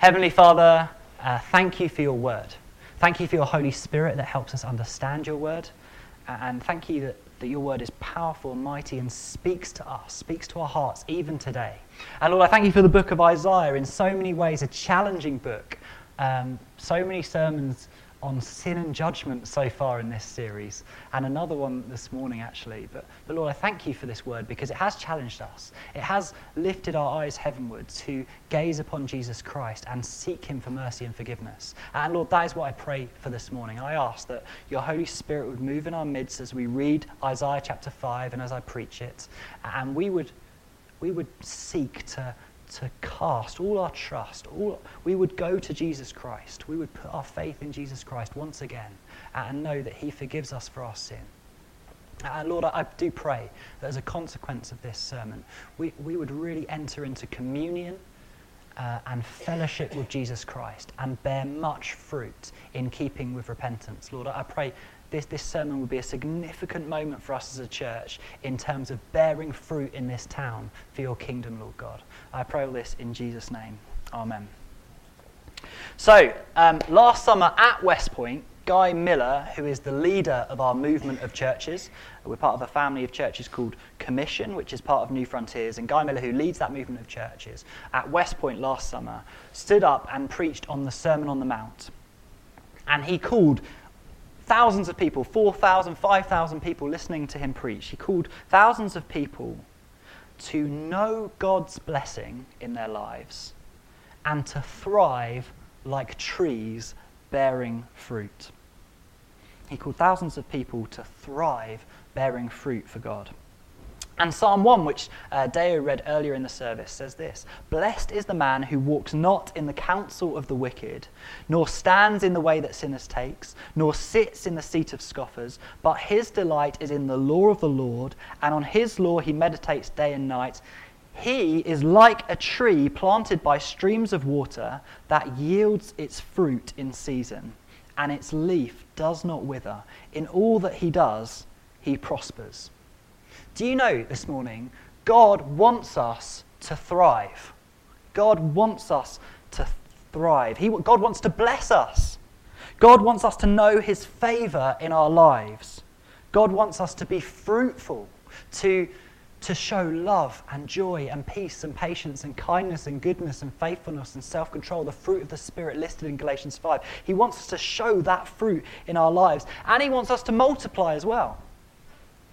Heavenly Father, uh, thank you for your word. Thank you for your Holy Spirit that helps us understand your word. And thank you that, that your word is powerful, and mighty, and speaks to us, speaks to our hearts even today. And Lord, I thank you for the book of Isaiah, in so many ways, a challenging book. Um, so many sermons on sin and judgment so far in this series, and another one this morning actually. But, but Lord, I thank you for this word because it has challenged us. It has lifted our eyes heavenward to gaze upon Jesus Christ and seek Him for mercy and forgiveness. And Lord, that is what I pray for this morning. I ask that your Holy Spirit would move in our midst as we read Isaiah chapter 5 and as I preach it, and we would, we would seek to to cast all our trust, all, we would go to Jesus Christ. We would put our faith in Jesus Christ once again and know that He forgives us for our sin. And Lord, I, I do pray that as a consequence of this sermon, we, we would really enter into communion uh, and fellowship with Jesus Christ and bear much fruit in keeping with repentance. Lord, I pray this, this sermon would be a significant moment for us as a church in terms of bearing fruit in this town for your kingdom, Lord God. I pray all this in Jesus' name. Amen. So, um, last summer at Westpoint, Guy Miller, who is the leader of our movement of churches, we're part of a family of churches called Commission, which is part of Newfrontiers, and Guy Miller, who leads that movement of churches, at Westpoint last summer, stood up and preached on the Sermon on the Mount. And he called thousands of people, 4,000, 5,000 people listening to him preach. He called thousands of people to know God's blessing in their lives and to thrive like trees bearing fruit. He called thousands of people to thrive bearing fruit for God. And Psalm 1, which uh, Deo read earlier in the service, says this Blessed is the man who walks not in the counsel of the wicked, nor stands in the way that sinners takes, nor sits in the seat of scoffers, but his delight is in the law of the Lord, and on his law he meditates day and night. He is like a tree planted by streams of water that yields its fruit in season, and its leaf does not wither. In all that he does, he prospers. Do you know this morning, God wants us to thrive? God wants us to thrive. He, God wants to bless us. God wants us to know His favor in our lives. God wants us to be fruitful, to, to show love and joy and peace and patience and kindness and goodness and faithfulness and self control, the fruit of the Spirit listed in Galatians 5. He wants us to show that fruit in our lives. And He wants us to multiply as well.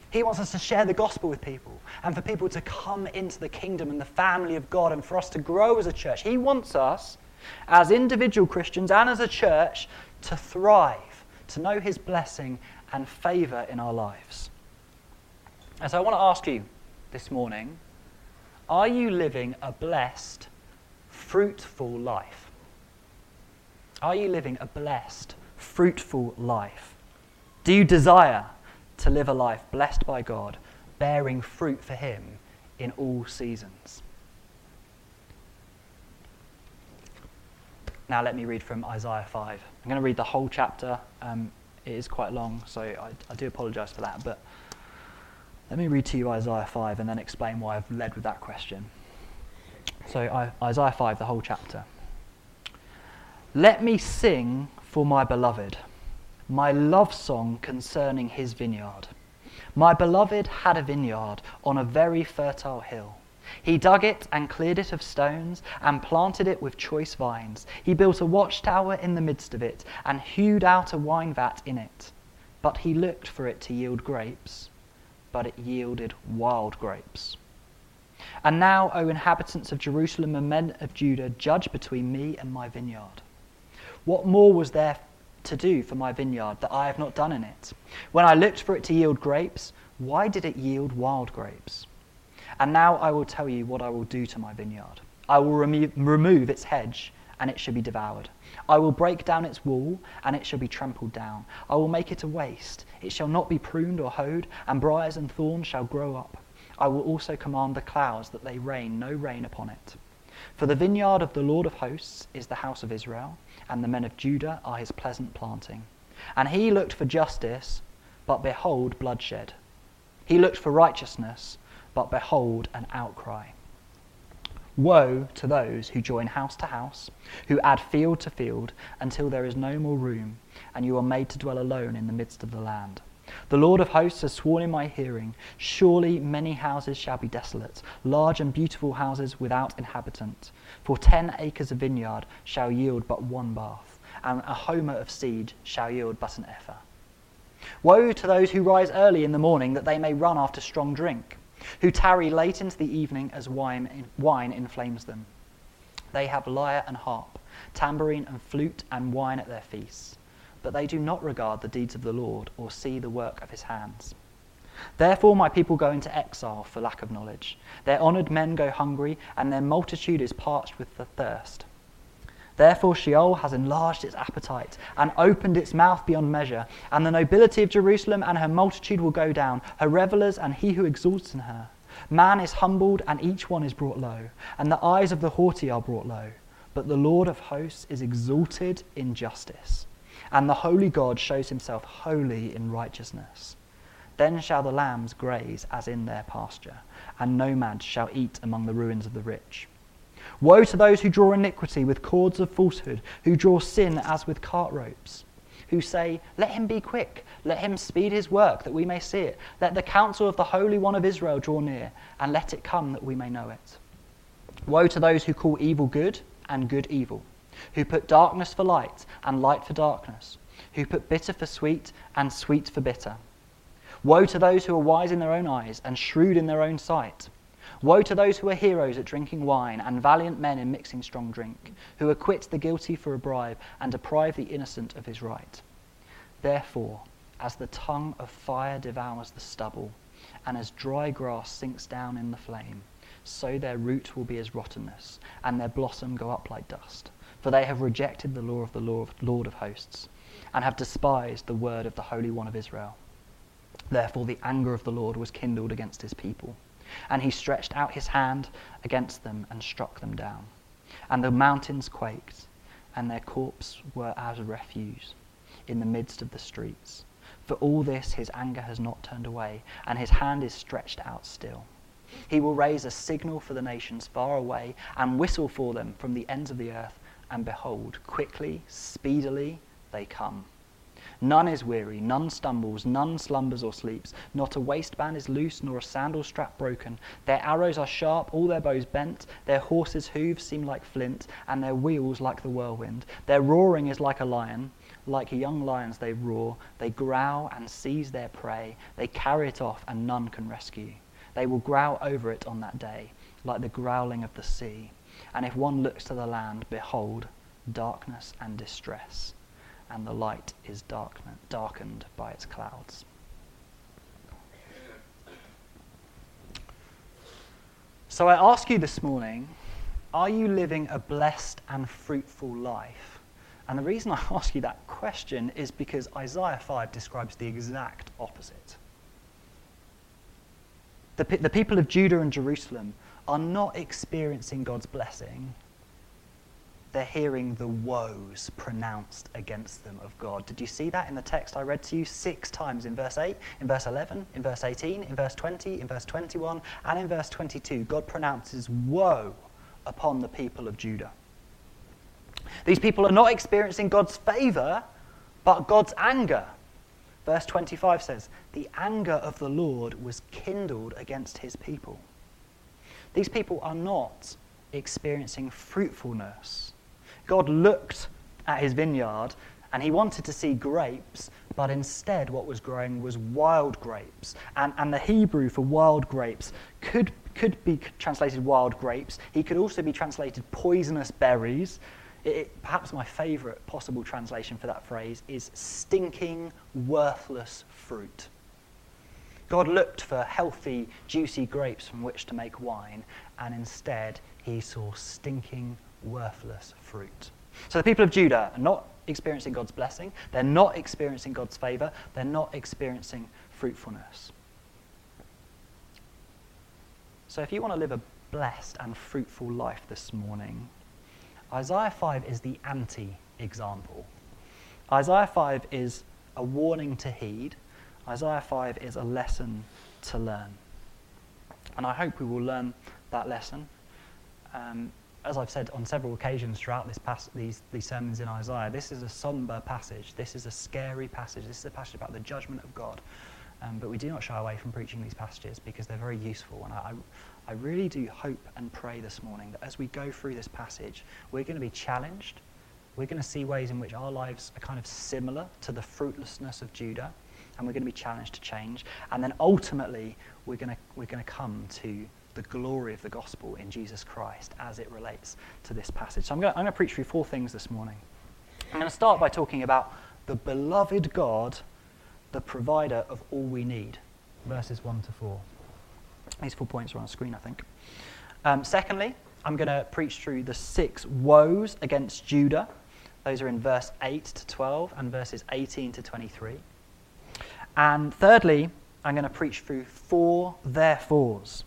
He wants us to share the gospel with people and for people to come into the kingdom and the family of God and for us to grow as a church. He wants us, as individual Christians and as a church, to thrive, to know His blessing and favor in our lives. And so I want to ask you this morning are you living a blessed, fruitful life? Are you living a blessed, fruitful life? Do you desire to live a life blessed by God, bearing fruit for Him in all seasons. Now, let me read from Isaiah 5. I'm going to read the whole chapter. Um, it is quite long, so I, I do apologize for that. But let me read to you Isaiah 5 and then explain why I've led with that question. So, I, Isaiah 5, the whole chapter. Let me sing for my beloved my love song concerning his vineyard. My beloved had a vineyard on a very fertile hill. He dug it and cleared it of stones and planted it with choice vines. He built a watchtower in the midst of it and hewed out a wine vat in it. But he looked for it to yield grapes, but it yielded wild grapes. And now, O inhabitants of Jerusalem and men of Judah, judge between me and my vineyard. What more was there to do for my vineyard that I have not done in it? When I looked for it to yield grapes, why did it yield wild grapes? And now I will tell you what I will do to my vineyard. I will remo- remove its hedge, and it shall be devoured. I will break down its wall, and it shall be trampled down. I will make it a waste. It shall not be pruned or hoed, and briars and thorns shall grow up. I will also command the clouds that they rain no rain upon it. For the vineyard of the Lord of hosts is the house of Israel and the men of Judah are his pleasant planting. And he looked for justice, but behold, bloodshed. He looked for righteousness, but behold, an outcry. Woe to those who join house to house, who add field to field, until there is no more room, and you are made to dwell alone in the midst of the land. The Lord of hosts has sworn in my hearing Surely many houses shall be desolate, large and beautiful houses without inhabitant. For ten acres of vineyard shall yield but one bath, and a homer of seed shall yield but an ephah. Woe to those who rise early in the morning that they may run after strong drink, who tarry late into the evening as wine, wine inflames them. They have lyre and harp, tambourine and flute and wine at their feasts but they do not regard the deeds of the Lord or see the work of his hands. Therefore, my people go into exile for lack of knowledge. Their honored men go hungry, and their multitude is parched with the thirst. Therefore, Sheol has enlarged its appetite and opened its mouth beyond measure, and the nobility of Jerusalem and her multitude will go down, her revelers and he who exalts in her. Man is humbled, and each one is brought low, and the eyes of the haughty are brought low. But the Lord of hosts is exalted in justice and the holy God shows himself holy in righteousness. Then shall the lambs graze as in their pasture, and nomads shall eat among the ruins of the rich. Woe to those who draw iniquity with cords of falsehood, who draw sin as with cart ropes, who say, Let him be quick, let him speed his work, that we may see it. Let the counsel of the Holy One of Israel draw near, and let it come that we may know it. Woe to those who call evil good and good evil who put darkness for light and light for darkness, who put bitter for sweet and sweet for bitter. Woe to those who are wise in their own eyes and shrewd in their own sight. Woe to those who are heroes at drinking wine and valiant men in mixing strong drink, who acquit the guilty for a bribe and deprive the innocent of his right. Therefore, as the tongue of fire devours the stubble, and as dry grass sinks down in the flame, so their root will be as rottenness, and their blossom go up like dust for they have rejected the law of the Lord of hosts, and have despised the word of the Holy One of Israel. Therefore, the anger of the Lord was kindled against his people, and he stretched out his hand against them and struck them down. And the mountains quaked, and their corpses were as refuse in the midst of the streets. For all this, his anger has not turned away, and his hand is stretched out still. He will raise a signal for the nations far away and whistle for them from the ends of the earth and behold, quickly, speedily they come. None is weary, none stumbles, none slumbers or sleeps. Not a waistband is loose, nor a sandal strap broken. Their arrows are sharp, all their bows bent. Their horses' hooves seem like flint, and their wheels like the whirlwind. Their roaring is like a lion. Like young lions they roar. They growl and seize their prey. They carry it off, and none can rescue. They will growl over it on that day, like the growling of the sea. And if one looks to the land, behold, darkness and distress, and the light is darkened by its clouds. So I ask you this morning are you living a blessed and fruitful life? And the reason I ask you that question is because Isaiah 5 describes the exact opposite. The, the people of Judah and Jerusalem are not experiencing God's blessing, they're hearing the woes pronounced against them of God. Did you see that in the text I read to you six times in verse 8, in verse 11, in verse 18, in verse 20, in verse 21, and in verse 22? God pronounces woe upon the people of Judah. These people are not experiencing God's favor, but God's anger. Verse 25 says, The anger of the Lord was kindled against his people. These people are not experiencing fruitfulness. God looked at his vineyard and he wanted to see grapes, but instead what was growing was wild grapes. And, and the Hebrew for wild grapes could, could be translated wild grapes. He could also be translated poisonous berries. It, it, perhaps my favorite possible translation for that phrase is stinking, worthless fruit. God looked for healthy, juicy grapes from which to make wine, and instead he saw stinking, worthless fruit. So the people of Judah are not experiencing God's blessing, they're not experiencing God's favor, they're not experiencing fruitfulness. So if you want to live a blessed and fruitful life this morning, Isaiah 5 is the anti example. Isaiah 5 is a warning to heed Isaiah 5 is a lesson to learn. And I hope we will learn that lesson. Um, as I've said on several occasions throughout this pas- these, these sermons in Isaiah, this is a somber passage. This is a scary passage. This is a passage about the judgment of God. Um, but we do not shy away from preaching these passages because they're very useful. And I, I really do hope and pray this morning that as we go through this passage, we're going to be challenged. We're going to see ways in which our lives are kind of similar to the fruitlessness of Judah, and we're going to be challenged to change. And then ultimately, we're going to, we're going to come to the glory of the gospel in Jesus Christ as it relates to this passage. So I'm going, to, preach through four things this morning. I'm going to start by talking about the beloved God, the provider of all we need, verses 1 to 4. These four points are on the screen, I think. Um, secondly, I'm going to preach through the six woes against Judah. Those are in verse 8 to 12 and verses 18 to 23. And thirdly, I'm going to preach through four therefores.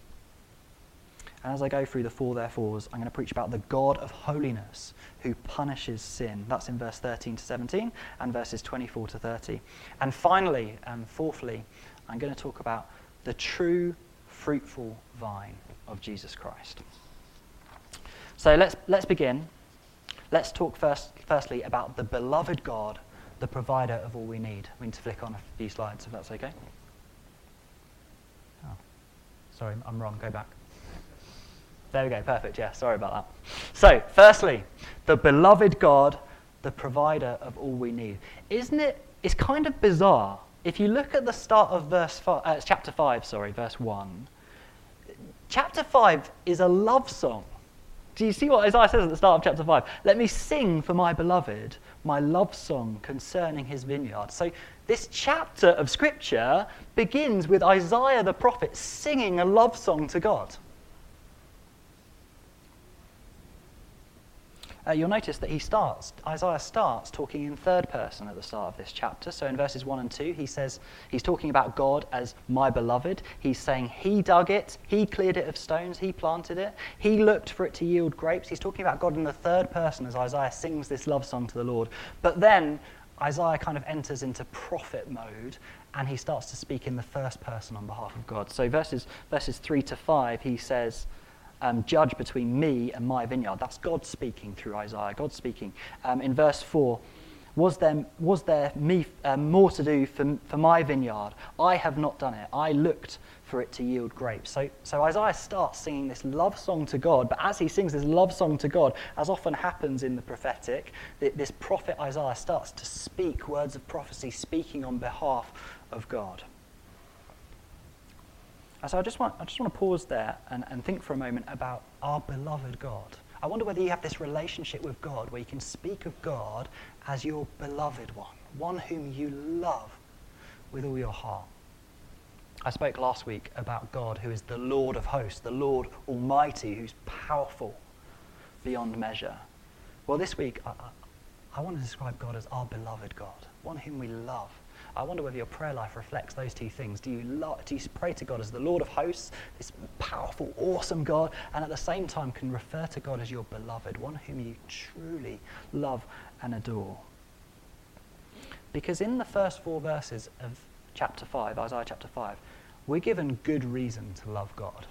And as I go through the four therefores, I'm going to preach about the God of holiness who punishes sin. That's in verse 13 to 17 and verses 24 to 30. And finally, and fourthly, I'm going to talk about the true fruitful vine of Jesus Christ. So let's, let's begin. Let's talk first, firstly about the beloved God, the provider of all we need. We need to flick on a few slides if that's okay. Oh, sorry, I'm wrong. Go back. There we go, perfect. Yeah, sorry about that. So, firstly, the beloved God, the provider of all we need. Isn't it? It's kind of bizarre. If you look at the start of verse five, uh, chapter 5, sorry, verse 1, chapter 5 is a love song. Do you see what Isaiah says at the start of chapter 5? Let me sing for my beloved my love song concerning his vineyard. So, this chapter of scripture begins with Isaiah the prophet singing a love song to God. Uh, you'll notice that he starts, Isaiah starts talking in third person at the start of this chapter. So in verses 1 and 2, he says, he's talking about God as my beloved. He's saying he dug it, he cleared it of stones, he planted it, he looked for it to yield grapes. He's talking about God in the third person as Isaiah sings this love song to the Lord. But then Isaiah kind of enters into prophet mode and he starts to speak in the first person on behalf of God. So verses, verses 3 to 5, he says, um, judge between me and my vineyard. That's God speaking through Isaiah. God speaking. Um, in verse 4, was there, was there me, uh, more to do for, for my vineyard? I have not done it. I looked for it to yield grapes. So, so Isaiah starts singing this love song to God, but as he sings this love song to God, as often happens in the prophetic, this prophet Isaiah starts to speak words of prophecy, speaking on behalf of God. So I just want, I just want to pause there and, and think for a moment about our beloved God. I wonder whether you have this relationship with God where you can speak of God as your beloved one, one whom you love with all your heart. I spoke last week about God who is the Lord of hosts, the Lord Almighty, who's powerful beyond measure. Well, this week, I, I want to describe God as our beloved God, one whom we love I wonder whether your prayer life reflects those two things. Do you, lo- do you pray to God as the Lord of hosts, this powerful, awesome God, and at the same time can refer to God as your beloved, one whom you truly love and adore? Because in the first four verses of chapter 5, Isaiah chapter 5, we're given good reason to love God.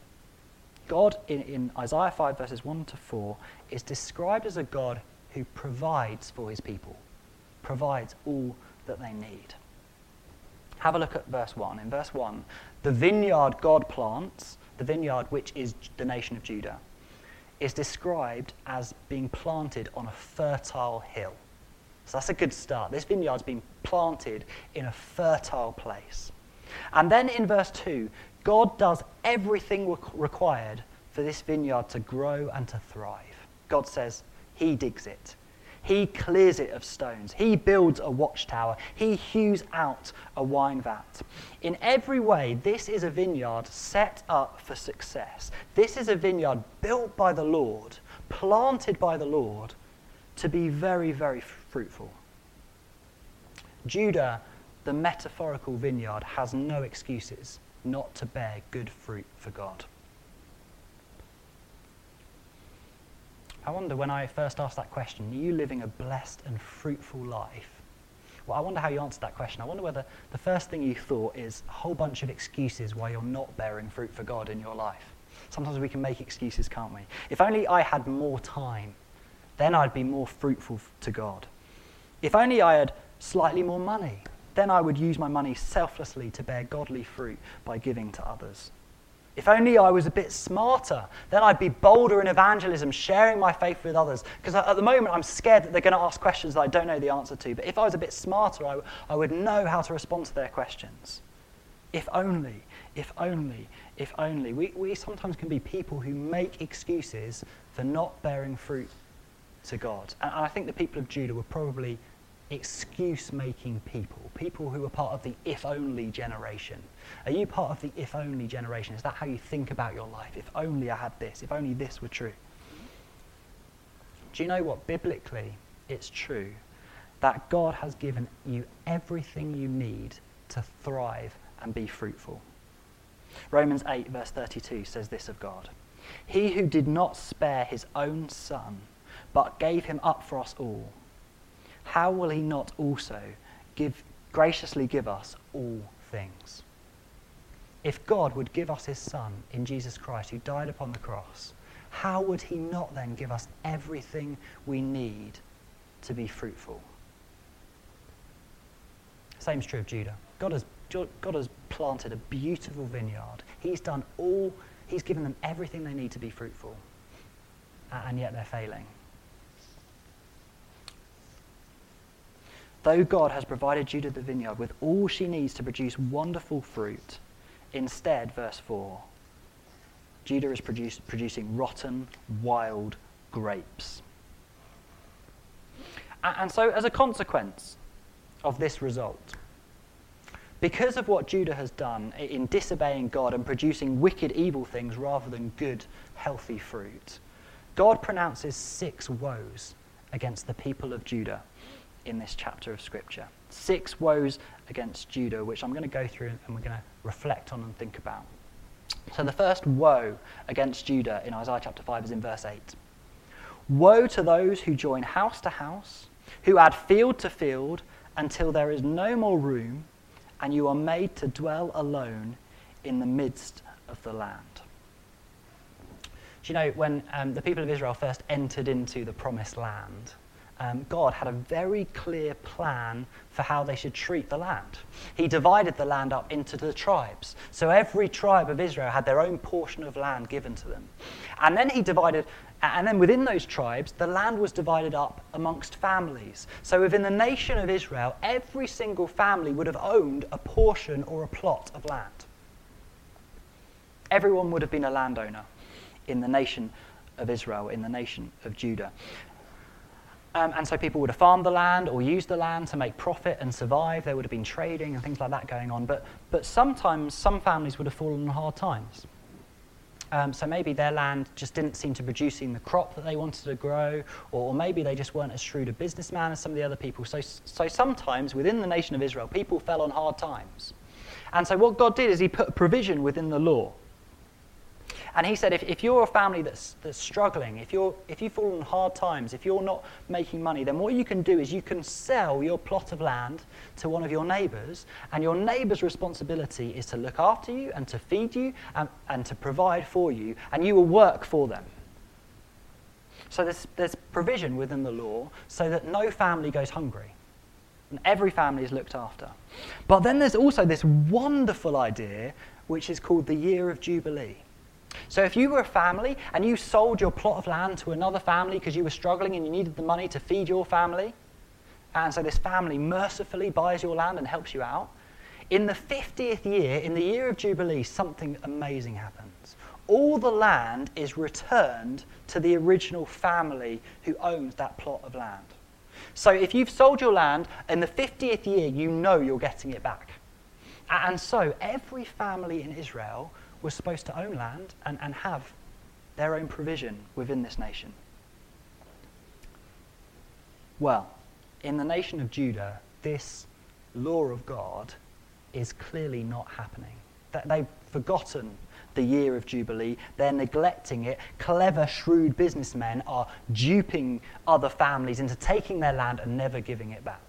God in, in Isaiah 5, verses 1 to 4, is described as a God who provides for his people, provides all that they need. Have a look at verse 1. In verse 1, the vineyard God plants, the vineyard which is the nation of Judah, is described as being planted on a fertile hill. So that's a good start. This vineyard's been planted in a fertile place. And then in verse 2, God does everything required for this vineyard to grow and to thrive. God says, He digs it, he clears it of stones. He builds a watchtower. He hews out a wine vat. In every way, this is a vineyard set up for success. This is a vineyard built by the Lord, planted by the Lord to be very, very fruitful. Judah, the metaphorical vineyard, has no excuses not to bear good fruit for God. I wonder when I first asked that question, are you living a blessed and fruitful life? Well, I wonder how you answered that question. I wonder whether the first thing you thought is a whole bunch of excuses why you're not bearing fruit for God in your life. Sometimes we can make excuses, can't we? If only I had more time, then I'd be more fruitful to God. If only I had slightly more money, then I would use my money selflessly to bear godly fruit by giving to others. If only I was a bit smarter, then I'd be bolder in evangelism, sharing my faith with others. Because at the moment, I'm scared that they're going to ask questions that I don't know the answer to. But if I was a bit smarter, I, I would know how to respond to their questions. If only, if only, if only. We, we sometimes can be people who make excuses for not bearing fruit to God. And I think the people of Judah were probably excuse making people, people who are part of the if only generation. Are you part of the if only generation? Is that how you think about your life? If only I had this, if only this were true. Do you know what? Biblically, it's true that God has given you everything you need to thrive and be fruitful. Romans 8, verse 32 says this of God He who did not spare his own son, but gave him up for us all how will he not also give, graciously give us all things? If God would give us his Son in Jesus Christ, who died upon the cross, how would he not then give us everything we need to be fruitful? Same is true of Judah. God has, God has planted a beautiful vineyard. He's done all, he's given them everything they need to be fruitful. And yet they're failing. Though God has provided Judah the vineyard with all she needs to produce wonderful fruit, instead, verse 4, Judah is produce, producing rotten, wild grapes. And, and so, as a consequence of this result, because of what Judah has done in disobeying God and producing wicked, evil things rather than good, healthy fruit, God pronounces six woes against the people of Judah in this chapter of Scripture. Six woes against Judah, which I'm going to go through and we're going to reflect on and think about. So, the first woe against Judah in Isaiah chapter 5 is in verse 8. Woe to those who join house to house, who add field to field, until there is no more room, and you are made to dwell alone in the midst of the land. Do you know, when um, the people of Israel first entered into the promised land, um, God had a very clear plan for how they should treat the land. He divided the land up into the tribes. So every tribe of Israel had their own portion of land given to them. And then he divided, and then within those tribes, the land was divided up amongst families. So within the nation of Israel, every single family would have owned a portion or a plot of land. Everyone would have been a landowner in the nation of Israel, in the nation of Judah. Um, and so people would have farmed the land or used the land to make profit and survive. There would have been trading and things like that going on. But, but sometimes some families would have fallen on hard times. Um, so maybe their land just didn't seem to producing the crop that they wanted to grow, or, or maybe they just weren't as shrewd a businessman as some of the other people. So, so sometimes within the nation of Israel, people fell on hard times. And so what God did is he put a provision within the law and he said, if, if you're a family that's, that's struggling, if, you're, if you fall on hard times, if you're not making money, then what you can do is you can sell your plot of land to one of your neighbours, and your neighbour's responsibility is to look after you and to feed you and, and to provide for you, and you will work for them. So there's, there's provision within the law so that no family goes hungry. And every family is looked after. But then there's also this wonderful idea which is called the year of Jubilee. So if you were a family and you sold your plot of land to another family because you were struggling and you needed the money to feed your family, and so this family mercifully buys your land and helps you out, in the 50th year, in the year of Jubilee, something amazing happens. All the land is returned to the original family who owns that plot of land. So if you've sold your land, in the 50th year, you know you're getting it back. And so every family in Israel were supposed to own land and, and have their own provision within this nation. Well, in the nation of Judah, this law of God is clearly not happening. They've forgotten the year of Jubilee. They're neglecting it. Clever, shrewd businessmen are duping other families into taking their land and never giving it back.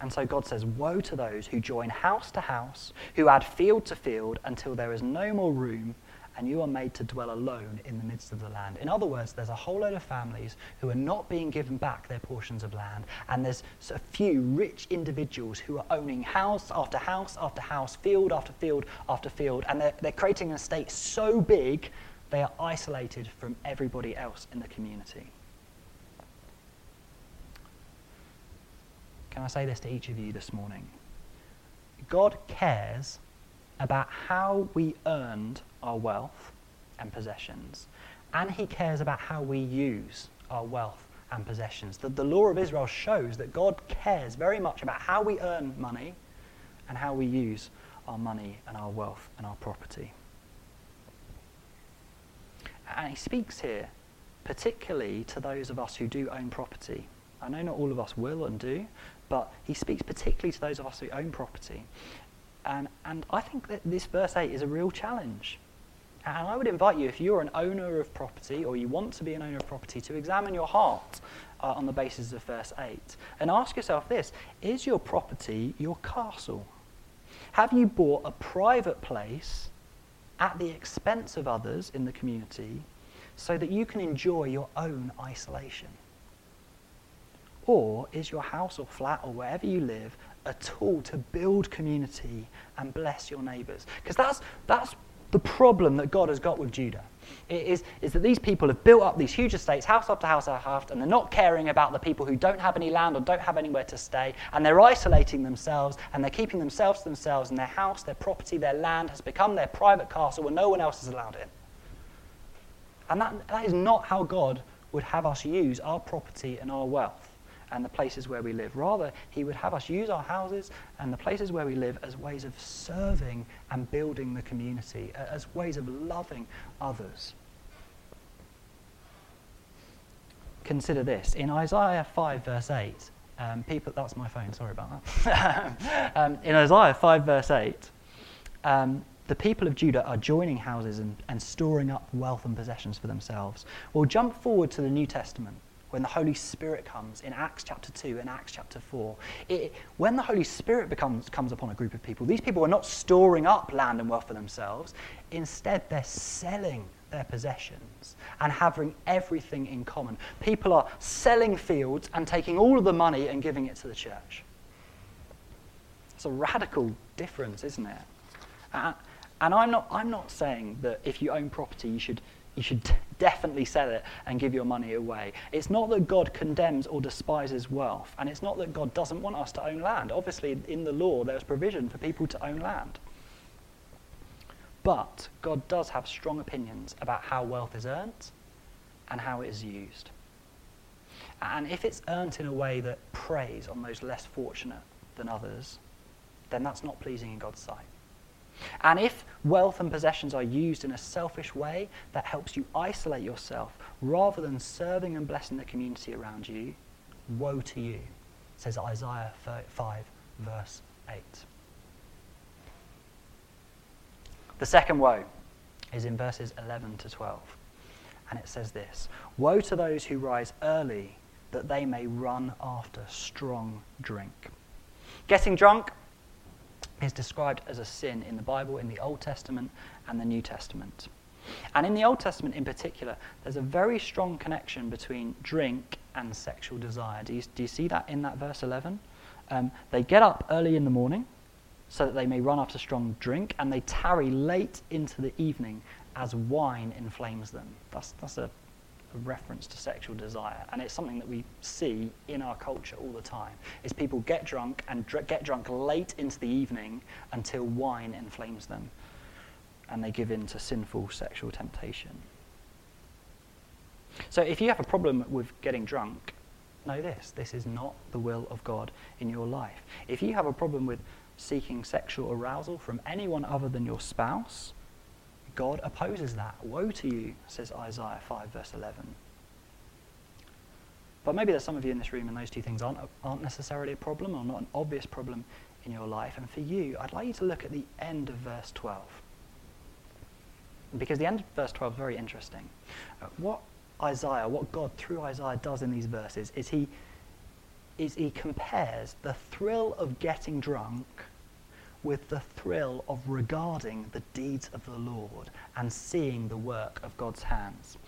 And so God says, Woe to those who join house to house, who add field to field until there is no more room, and you are made to dwell alone in the midst of the land. In other words, there's a whole load of families who are not being given back their portions of land, and there's a few rich individuals who are owning house after house after house, field after field after field, and they're, they're creating an estate so big they are isolated from everybody else in the community. Can I say this to each of you this morning? God cares about how we earned our wealth and possessions, and He cares about how we use our wealth and possessions. That the law of Israel shows that God cares very much about how we earn money and how we use our money and our wealth and our property. And He speaks here particularly to those of us who do own property. I know not all of us will and do, but he speaks particularly to those of us who own property. And, and I think that this verse 8 is a real challenge. And I would invite you, if you're an owner of property or you want to be an owner of property, to examine your heart uh, on the basis of verse 8 and ask yourself this Is your property your castle? Have you bought a private place at the expense of others in the community so that you can enjoy your own isolation? Or is your house or flat or wherever you live a tool to build community and bless your neighbours? Because that's, that's the problem that God has got with Judah. It is, is that these people have built up these huge estates, house after house after house, and they're not caring about the people who don't have any land or don't have anywhere to stay, and they're isolating themselves, and they're keeping themselves to themselves, and their house, their property, their land has become their private castle where no one else is allowed in. And that, that is not how God would have us use our property and our wealth and the places where we live. Rather, he would have us use our houses and the places where we live as ways of serving and building the community, as ways of loving others. Consider this. In Isaiah 5, verse 8, um, people, that's my phone, sorry about that. um, in Isaiah 5, verse 8, um, the people of Judah are joining houses and, and storing up wealth and possessions for themselves. Well, jump forward to the New Testament when the Holy Spirit comes in Acts chapter 2 and Acts chapter 4. It, when the Holy Spirit becomes, comes upon a group of people, these people are not storing up land and wealth for themselves. Instead, they're selling their possessions and having everything in common. People are selling fields and taking all of the money and giving it to the church. It's a radical difference, isn't it? And I'm not, I'm not saying that if you own property, you should you should definitely sell it and give your money away. It's not that God condemns or despises wealth, and it's not that God doesn't want us to own land. Obviously, in the law, there's provision for people to own land. But God does have strong opinions about how wealth is earned and how it is used. And if it's earned in a way that preys on those less fortunate than others, then that's not pleasing in God's sight. And if wealth and possessions are used in a selfish way that helps you isolate yourself rather than serving and blessing the community around you, woe to you, says Isaiah 5, verse 8. The second woe is in verses 11 to 12. And it says this Woe to those who rise early that they may run after strong drink. Getting drunk is described as a sin in the Bible, in the Old Testament and the New Testament. And in the Old Testament in particular, there's a very strong connection between drink and sexual desire. Do you, do you see that in that verse 11? Um, they get up early in the morning so that they may run after strong drink, and they tarry late into the evening as wine inflames them. That's, that's a a reference to sexual desire. And it's something that we see in our culture all the time, is people get drunk and dr- get drunk late into the evening until wine inflames them and they give in to sinful sexual temptation. So if you have a problem with getting drunk, know this this is not the will of God in your life. If you have a problem with seeking sexual arousal from anyone other than your spouse, God opposes that. Woe to you, says Isaiah 5, verse 11. But maybe there's some of you in this room and those two things aren't, aren't necessarily a problem or not an obvious problem in your life. And for you, I'd like you to look at the end of verse 12. Because the end of verse 12 is very interesting. Uh, what Isaiah, what God through Isaiah does in these verses is he, is he compares the thrill of getting drunk with the thrill of regarding the deeds of the Lord and seeing the work of God's hands.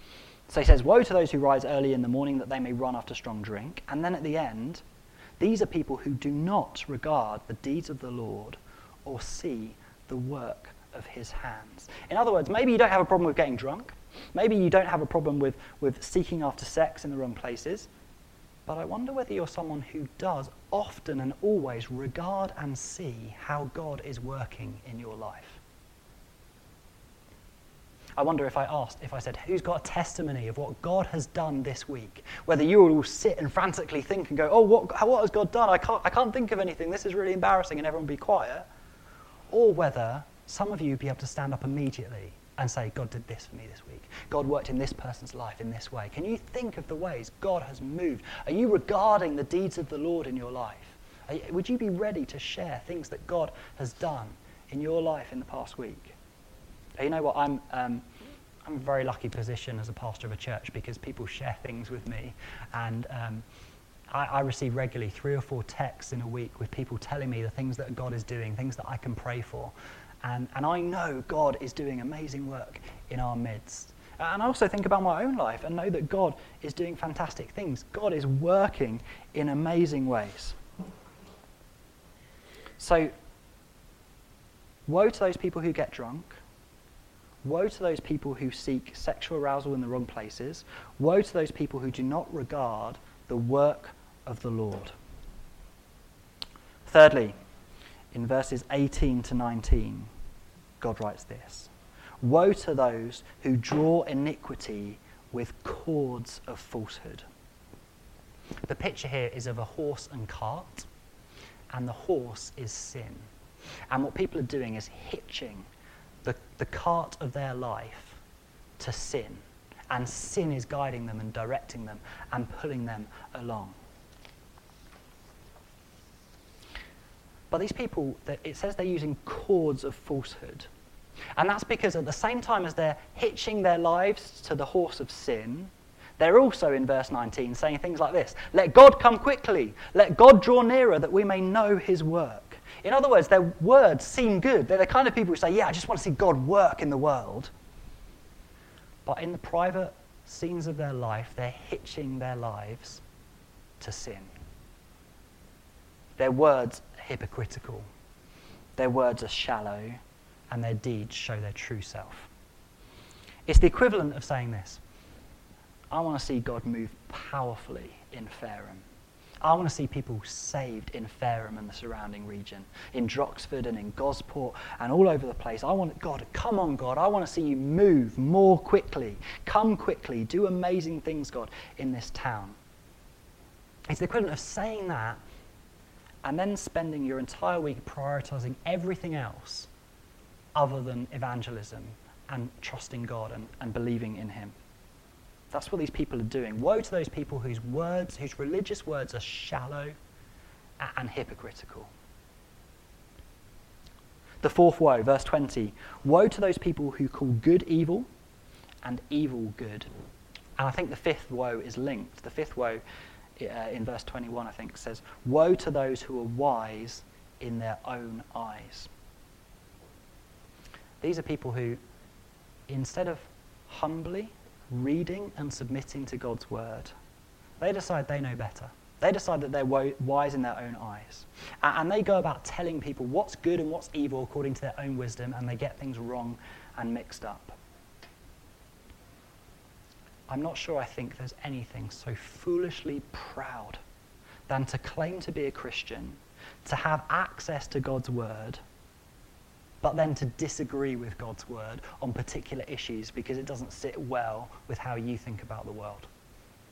So he says, Woe to those who rise early in the morning that they may run after strong drink. And then at the end, these are people who do not regard the deeds of the Lord or see the work of his hands. In other words, maybe you don't have a problem with getting drunk. Maybe you don't have a problem with, with seeking after sex in the wrong places. But I wonder whether you're someone who does often and always regard and see how God is working in your life. I wonder if I asked, if I said, who's got a testimony of what God has done this week? Whether you will sit and frantically think and go, oh, what, what has God done? I can't, I can't think of anything. This is really embarrassing, and everyone be quiet. Or whether some of you be able to stand up immediately and say, God did this for me this week. God worked in this person's life in this way. Can you think of the ways God has moved? Are you regarding the deeds of the Lord in your life? You, would you be ready to share things that God has done in your life in the past week? You know what? I'm, um, I'm in a very lucky position as a pastor of a church because people share things with me. And um, I, I, receive regularly three or four texts in a week with people telling me the things that God is doing, things that I can pray for. And, and I know God is doing amazing work in our midst. And I also think about my own life and know that God is doing fantastic things. God is working in amazing ways. So, woe to those people who get drunk. Woe to those people who seek sexual arousal in the wrong places. Woe to those people who do not regard the work of the Lord. Thirdly, in verses 18 to 19, God writes this Woe to those who draw iniquity with cords of falsehood. The picture here is of a horse and cart, and the horse is sin. And what people are doing is hitching the, the cart of their life to sin. And sin is guiding them and directing them and pulling them along. But these people, it says they're using cords of falsehood. And that's because at the same time as they're hitching their lives to the horse of sin, they're also in verse 19 saying things like this Let God come quickly, let God draw nearer that we may know his work. In other words, their words seem good. They're the kind of people who say, Yeah, I just want to see God work in the world. But in the private scenes of their life, they're hitching their lives to sin. Their words hypocritical. Their words are shallow, and their deeds show their true self. It's the equivalent of saying this I want to see God move powerfully in Fareham. I want to see people saved in Fareham and the surrounding region, in Droxford and in Gosport and all over the place. I want God, come on, God. I want to see you move more quickly. Come quickly. Do amazing things, God, in this town. It's the equivalent of saying that and then spending your entire week prioritizing everything else other than evangelism and trusting God and, and believing in Him. That's what these people are doing. Woe to those people whose words, whose religious words are shallow and hypocritical. The fourth woe, verse 20 Woe to those people who call good evil and evil good. And I think the fifth woe is linked. The fifth woe Uh, in verse 21, I think, says, Woe to those who are wise in their own eyes. These are people who, instead of humbly reading and submitting to God's word, they decide they know better. They decide that they're wise in their own eyes. And they go about telling people what's good and what's evil according to their own wisdom, and they get things wrong and mixed up. I'm not sure I think there's anything so foolishly proud than to claim to be a Christian, to have access to God's word, but then to disagree with God's word on particular issues because it doesn't sit well with how you think about the world.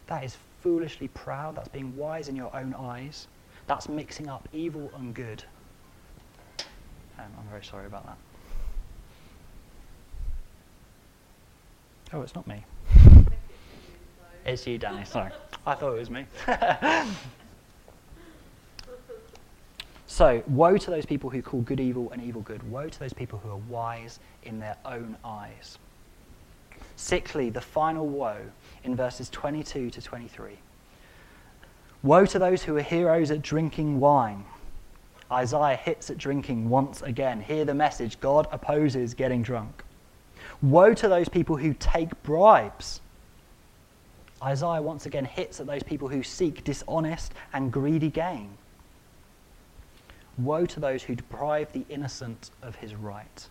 That is foolishly proud. That's being wise in your own eyes. That's mixing up evil and good. Um, I'm very sorry about that. Oh, it's not me. It's you, Danny. Sorry. I thought it was me. so, woe to those people who call good evil and evil good. Woe to those people who are wise in their own eyes. Sixthly, the final woe in verses 22 to 23. Woe to those who are heroes at drinking wine. Isaiah hits at drinking once again. Hear the message God opposes getting drunk. Woe to those people who take bribes. Isaiah once again hits at those people who seek dishonest and greedy gain. Woe to those who deprive the innocent of his right.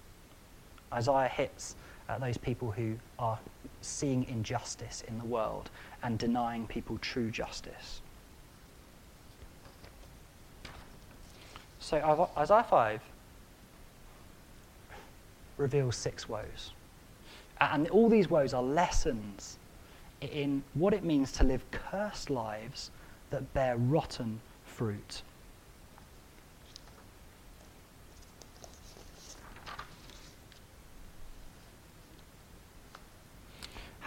Isaiah hits at those people who are seeing injustice in the world and denying people true justice. So Isaiah 5 reveals six woes. And all these woes are lessons in what it means to live cursed lives that bear rotten fruit.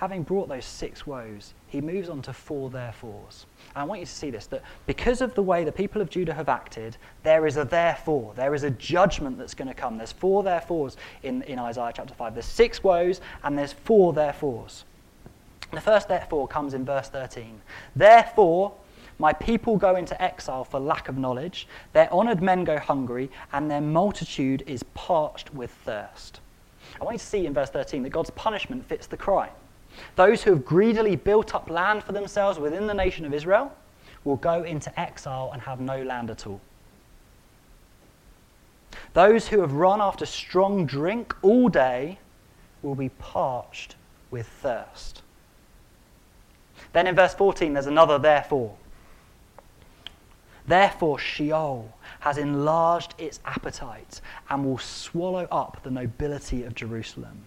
having brought those six woes, he moves on to four therefores. And I want you to see this that because of the way the people of Judah have acted, there is a therefore. There is a judgment that's going to come. There's four therefores in, in Isaiah chapter 5. There's six woes and there's four therefores. The first therefore comes in verse 13. Therefore, my people go into exile for lack of knowledge, their honored men go hungry, and their multitude is parched with thirst. I want you to see in verse 13 that God's punishment fits the crime. Those who have greedily built up land for themselves within the nation of Israel will go into exile and have no land at all. Those who have run after strong drink all day will be parched with thirst. Then in verse 14, there's another therefore. Therefore, Sheol has enlarged its appetite and will swallow up the nobility of Jerusalem.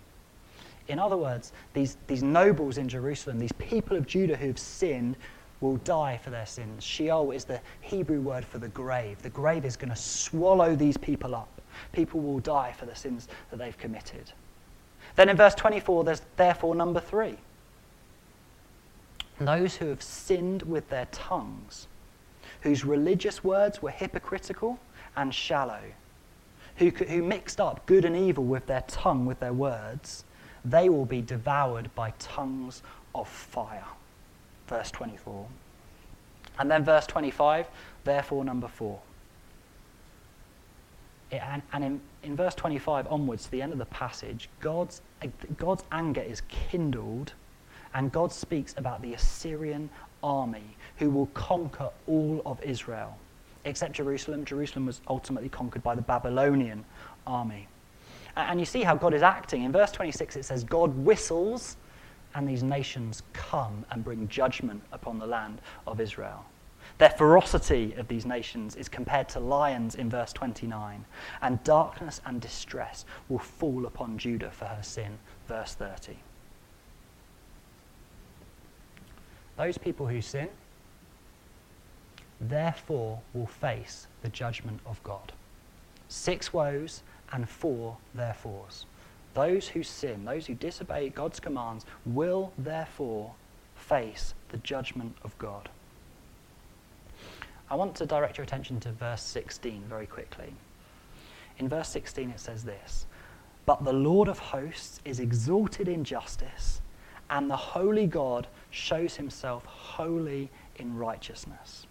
In other words, these, these nobles in Jerusalem, these people of Judah who've sinned, will die for their sins. Sheol is the Hebrew word for the grave. The grave is going to swallow these people up. People will die for the sins that they've committed. Then in verse 24, there's therefore number three. Those who have sinned with their tongues, whose religious words were hypocritical and shallow, who, who mixed up good and evil with their tongue, with their words, they will be devoured by tongues of fire. Verse 24. And then verse 25, therefore, number four. And, and in, in verse 25 onwards, to the end of the passage, God's, God's anger is kindled, and God speaks about the Assyrian army who will conquer all of Israel, except Jerusalem. Jerusalem was ultimately conquered by the Babylonian army. And you see how God is acting. In verse 26, it says, God whistles, and these nations come and bring judgment upon the land of Israel. Their ferocity of these nations is compared to lions in verse 29, and darkness and distress will fall upon Judah for her sin, verse 30. Those people who sin, therefore, will face the judgment of God. Six woes and four therefores. Those who sin, those who disobey God's commands, will therefore face the judgment of God. I want to direct your attention to verse 16 very quickly. In verse 16, it says this But the Lord of hosts is exalted in justice, and the holy God shows himself holy in righteousness.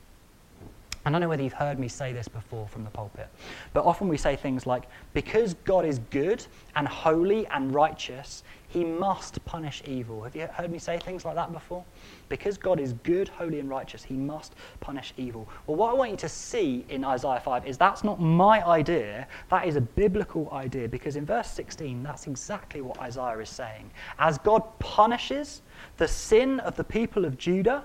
I don't know whether you've heard me say this before from the pulpit, but often we say things like, because God is good and holy and righteous, he must punish evil. Have you heard me say things like that before? Because God is good, holy, and righteous, he must punish evil. Well, what I want you to see in Isaiah 5 is that's not my idea, that is a biblical idea, because in verse 16, that's exactly what Isaiah is saying. As God punishes the sin of the people of Judah,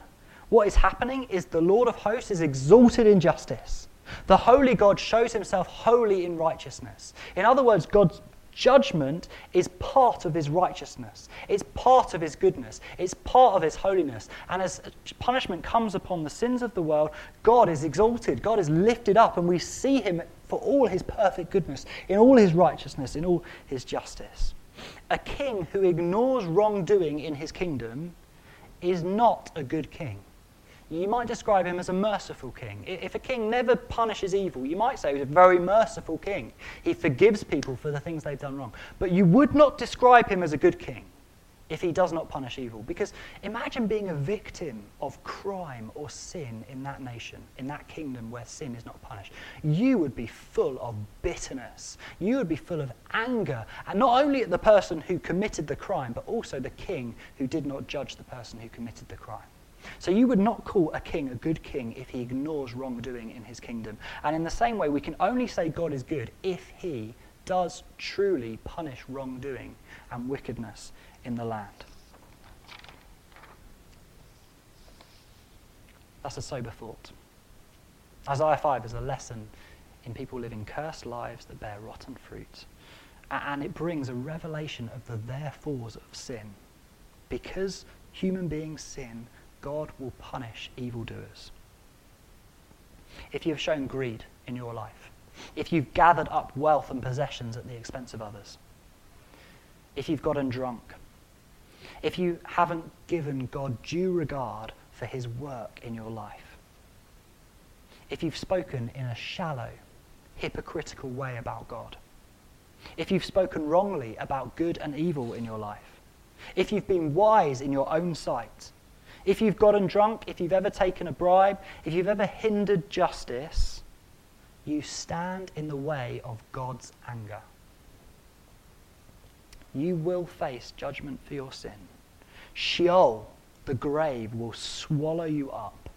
what is happening is the Lord of hosts is exalted in justice. The holy God shows himself holy in righteousness. In other words, God's judgment is part of his righteousness. It's part of his goodness. It's part of his holiness. And as punishment comes upon the sins of the world, God is exalted. God is lifted up, and we see him for all his perfect goodness, in all his righteousness, in all his justice. A king who ignores wrongdoing in his kingdom is not a good king. You might describe him as a merciful king. If a king never punishes evil, you might say he's a very merciful king. He forgives people for the things they've done wrong. But you would not describe him as a good king. if he does not punish evil. Because imagine being a victim of crime or sin in that nation, in that kingdom where sin is not punished. You would be full of bitterness. You would be full of anger, and not only at the person who committed the crime, but also the king who did not judge the person who committed the crime. So you would not call a king a good king if he ignores wrongdoing in his kingdom. And in the same way, we can only say God is good if he does truly punish wrongdoing and wickedness in the land. That's a sober thought. Isaiah 5 is a lesson in people living cursed lives that bear rotten fruit. And it brings a revelation of the therefores of sin. Because human beings sin, God will punish evildoers. If you have shown greed in your life, if you've gathered up wealth and possessions at the expense of others, if you've gotten drunk, if you haven't given God due regard for his work in your life, if you've spoken in a shallow, hypocritical way about God, if you've spoken wrongly about good and evil in your life, if you've been wise in your own sight, if you've gotten drunk, if you've ever taken a bribe, if you've ever hindered justice, you stand in the way of God's anger. You will face judgment for your sin. Sheol, the grave, will swallow you up.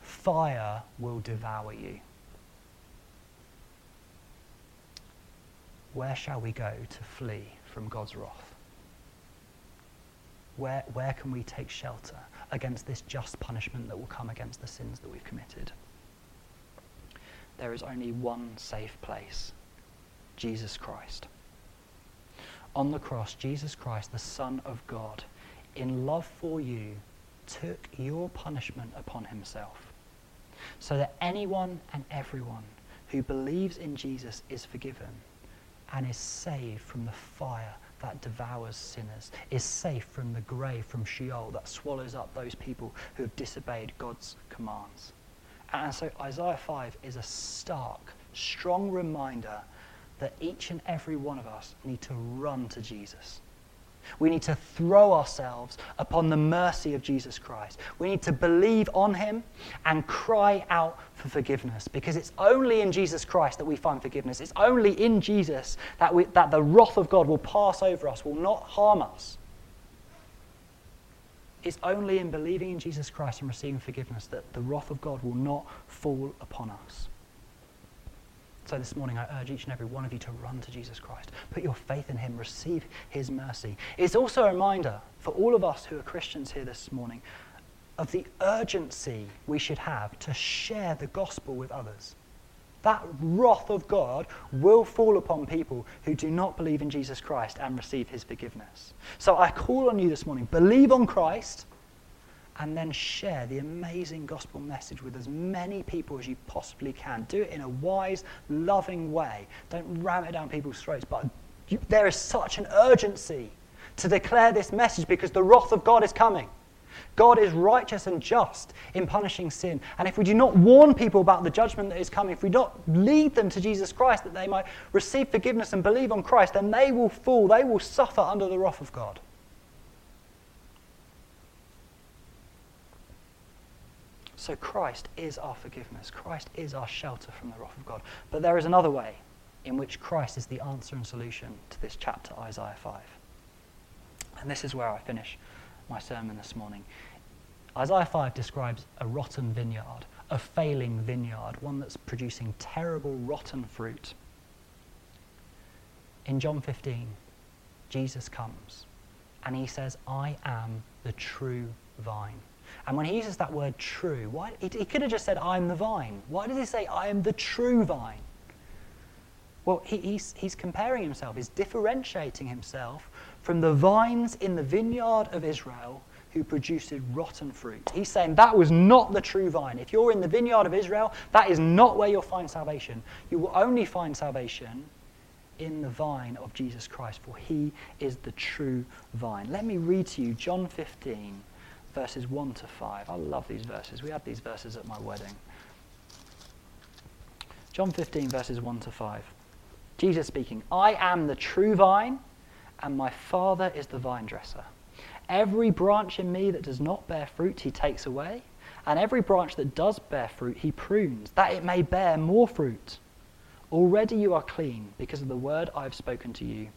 Fire will devour you. Where shall we go to flee from God's wrath? Where, where can we take shelter against this just punishment that will come against the sins that we've committed? There is only one safe place Jesus Christ. On the cross, Jesus Christ, the Son of God, in love for you, took your punishment upon himself, so that anyone and everyone who believes in Jesus is forgiven and is saved from the fire that devours sinners, is safe from the grave, from Sheol, that swallows up those people who have disobeyed God's commands. And so Isaiah 5 is a stark, strong reminder that each and every one of us need to run to Jesus. We need to throw ourselves upon the mercy of Jesus Christ. We need to believe on him and cry out for forgiveness because it's only in Jesus Christ that we find forgiveness. It's only in Jesus that, we, that the wrath of God will pass over us, will not harm us. It's only in believing in Jesus Christ and receiving forgiveness that the wrath of God will not fall upon us. So this morning, I urge each and every one of you to run to Jesus Christ. Put your faith in him, receive his mercy. It's also a reminder for all of us who are Christians here this morning of the urgency we should have to share the gospel with others. That wrath of God will fall upon people who do not believe in Jesus Christ and receive his forgiveness. So I call on you this morning believe on Christ and then share the amazing gospel message with as many people as you possibly can. Do it in a wise, loving way. Don't ram it down people's throats, but you, there is such an urgency to declare this message because the wrath of God is coming. God is righteous and just in punishing sin. And if we do not warn people about the judgment that is coming, if we don't lead them to Jesus Christ that they might receive forgiveness and believe on Christ, then they will fall, they will suffer under the wrath of God. So Christ is our forgiveness. Christ is our shelter from the wrath of God. But there is another way in which Christ is the answer and solution to this chapter, Isaiah 5. And this is where I finish my sermon this morning. Isaiah 5 describes a rotten vineyard, a failing vineyard, one that's producing terrible, rotten fruit. In John 15, Jesus comes and he says, I am the true vine. And when he uses that word true, why, he, he could have just said, I'm the vine. Why does he say, I am the true vine? Well, he, he's, he's comparing himself, he's differentiating himself from the vines in the vineyard of Israel who produced rotten fruit. He's saying that was not the true vine. If you're in the vineyard of Israel, that is not where you'll find salvation. You will only find salvation in the vine of Jesus Christ, for he is the true vine. Let me read to you John 15, verses 1 to 5. I love these verses. We had these verses at my wedding. John 15, verses 1 to 5. Jesus speaking, I am the true vine, and my Father is the vine dresser. Every branch in me that does not bear fruit, he takes away. And every branch that does bear fruit, he prunes, that it may bear more fruit. Already you are clean because of the word I have spoken to you.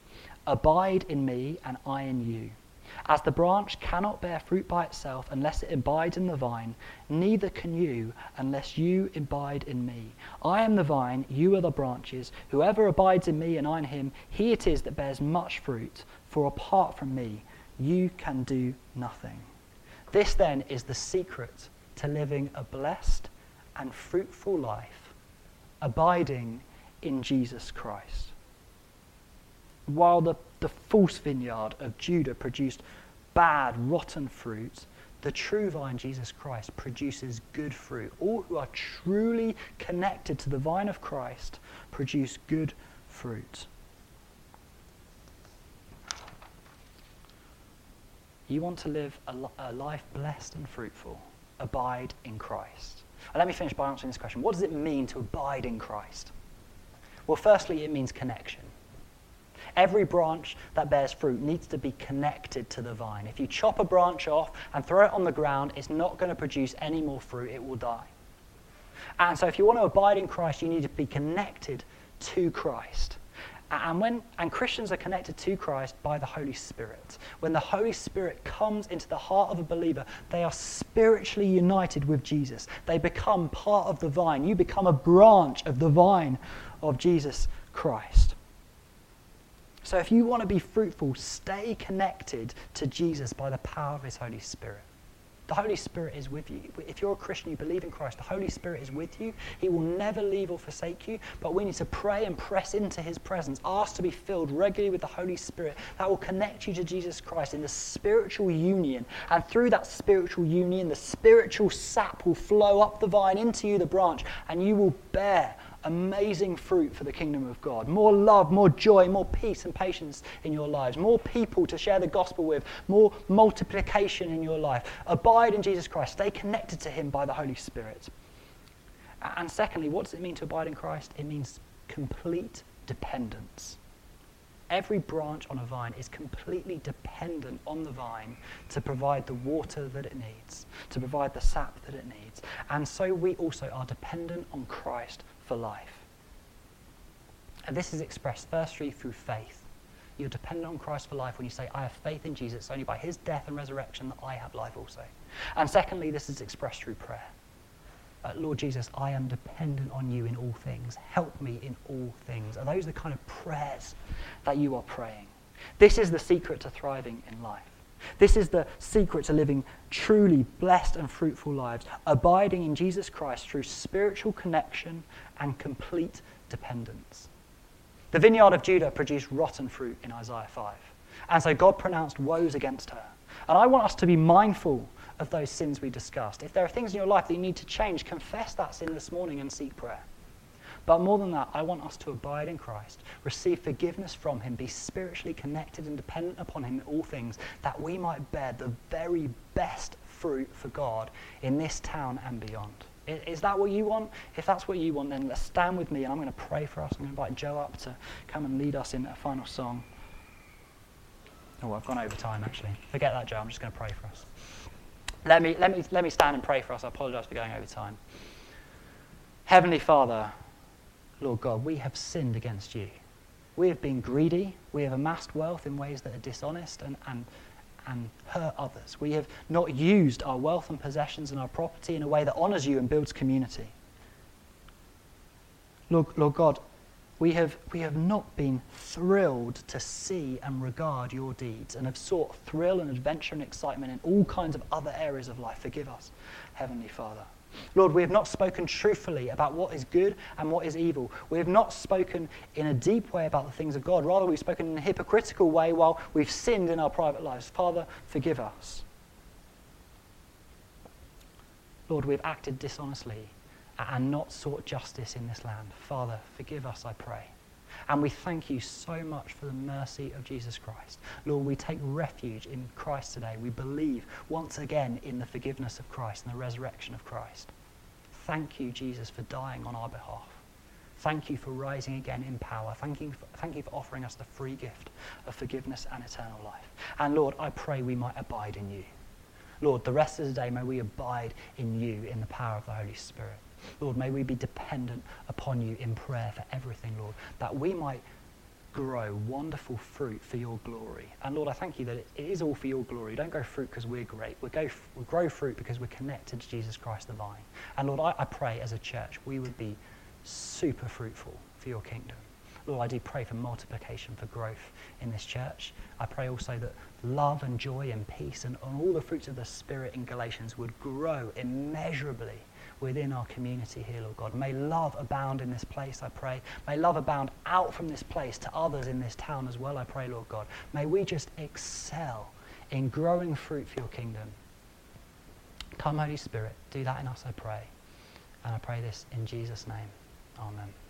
Abide in me, and I in you. As the branch cannot bear fruit by itself unless it abides in the vine, neither can you unless you abide in me. I am the vine, you are the branches. Whoever abides in me and I in him, he it is that bears much fruit. For apart from me, you can do nothing. This then is the secret to living a blessed and fruitful life, abiding in Jesus Christ. While the, the false vineyard of Judah produced bad, rotten fruit, the true vine, Jesus Christ, produces good fruit. All who are truly connected to the vine of Christ produce good fruit. You want to live a, a life blessed and fruitful. Abide in Christ. And let me finish by answering this question What does it mean to abide in Christ? Well, firstly, it means connection. Every branch that bears fruit needs to be connected to the vine. If you chop a branch off and throw it on the ground, it's not going to produce any more fruit, it will die. And so, if you want to abide in Christ, you need to be connected to Christ. And, when, and Christians are connected to Christ by the Holy Spirit. When the Holy Spirit comes into the heart of a believer, they are spiritually united with Jesus. They become part of the vine. You become a branch of the vine of Jesus Christ. So if you want to be fruitful, stay connected to Jesus by the power of his Holy Spirit. The Holy Spirit is with you. If you're a Christian, you believe in Christ, the Holy Spirit is with you. He will never leave or forsake you, but we need to pray and press into His presence. Ask to be filled regularly with the Holy Spirit. That will connect you to Jesus Christ in the spiritual union. And through that spiritual union, the spiritual sap will flow up the vine into you, the branch, and you will bear amazing fruit for the kingdom of God. More love, more joy, more peace and patience in your lives, more people to share the gospel with, more multiplication in your life. Abide in Jesus Christ. Stay connected to Him by the Holy Spirit. And secondly, what does it mean to abide in Christ? It means complete dependence. Every branch on a vine is completely dependent on the vine to provide the water that it needs, to provide the sap that it needs. And so we also are dependent on Christ for life. And this is expressed firstly through faith. You're dependent on Christ for life when you say, I have faith in Jesus. It's only by his death and resurrection that I have life also. And secondly, this is expressed through prayer. Uh, Lord Jesus, I am dependent on you in all things. Help me in all things. Are those the kind of prayers that you are praying? This is the secret to thriving in life. This is the secret to living truly blessed and fruitful lives, abiding in Jesus Christ through spiritual connection and complete dependence. The vineyard of Judah produced rotten fruit in Isaiah 5. And so God pronounced woes against her. And I want us to be mindful of those sins we discussed. If there are things in your life that you need to change, confess that sin this morning and seek prayer. But more than that, I want us to abide in Christ, receive forgiveness from Him, be spiritually connected and dependent upon Him in all things, that we might bear the very best fruit for God in this town and beyond. Is that what you want? If that's what you want, then let's stand with me and I'm going to pray for us. I'm going to invite Joe up to come and lead us in a final song. Oh, I've gone over time actually. Forget that, Joe. I'm just going to pray for us. Let me, let me, let me stand and pray for us. I apologize for going over time. Heavenly Father, Lord God, we have sinned against you. We have been greedy. We have amassed wealth in ways that are dishonest and, and, and hurt others. We have not used our wealth and possessions and our property in a way that honors you and builds community. Lord, Lord God, we have, we have not been thrilled to see and regard your deeds and have sought thrill and adventure and excitement in all kinds of other areas of life. Forgive us, Heavenly Father. Lord, we have not spoken truthfully about what is good and what is evil. We have not spoken in a deep way about the things of God. Rather, we've spoken in a hypocritical way while we've sinned in our private lives. Father, forgive us. Lord, we've acted dishonestly and not sought justice in this land. Father, forgive us, I pray. And we thank you so much for the mercy of Jesus Christ. Lord, we take refuge in Christ today. We believe once again in the forgiveness of Christ and the resurrection of Christ. Thank you, Jesus, for dying on our behalf. Thank you for rising again in power. Thank you, for, thank you for offering us the free gift of forgiveness and eternal life. And Lord, I pray we might abide in you. Lord, the rest of the day, may we abide in you in the power of the Holy Spirit. Lord, may we be dependent upon you in prayer for everything, Lord, that we might grow wonderful fruit for your glory. And Lord, I thank you that it is all for your glory. Don't grow fruit because we're great. We, go, we grow fruit because we're connected to Jesus Christ the vine. And Lord, I, I pray as a church we would be super fruitful for your kingdom. Lord, I do pray for multiplication, for growth in this church. I pray also that love and joy and peace and all the fruits of the Spirit in Galatians would grow immeasurably within our community here, Lord God. May love abound in this place, I pray. May love abound out from this place to others in this town as well, I pray, Lord God. May we just excel in growing fruit for your kingdom. Come, Holy Spirit, do that in us, I pray. And I pray this in Jesus' name. Amen.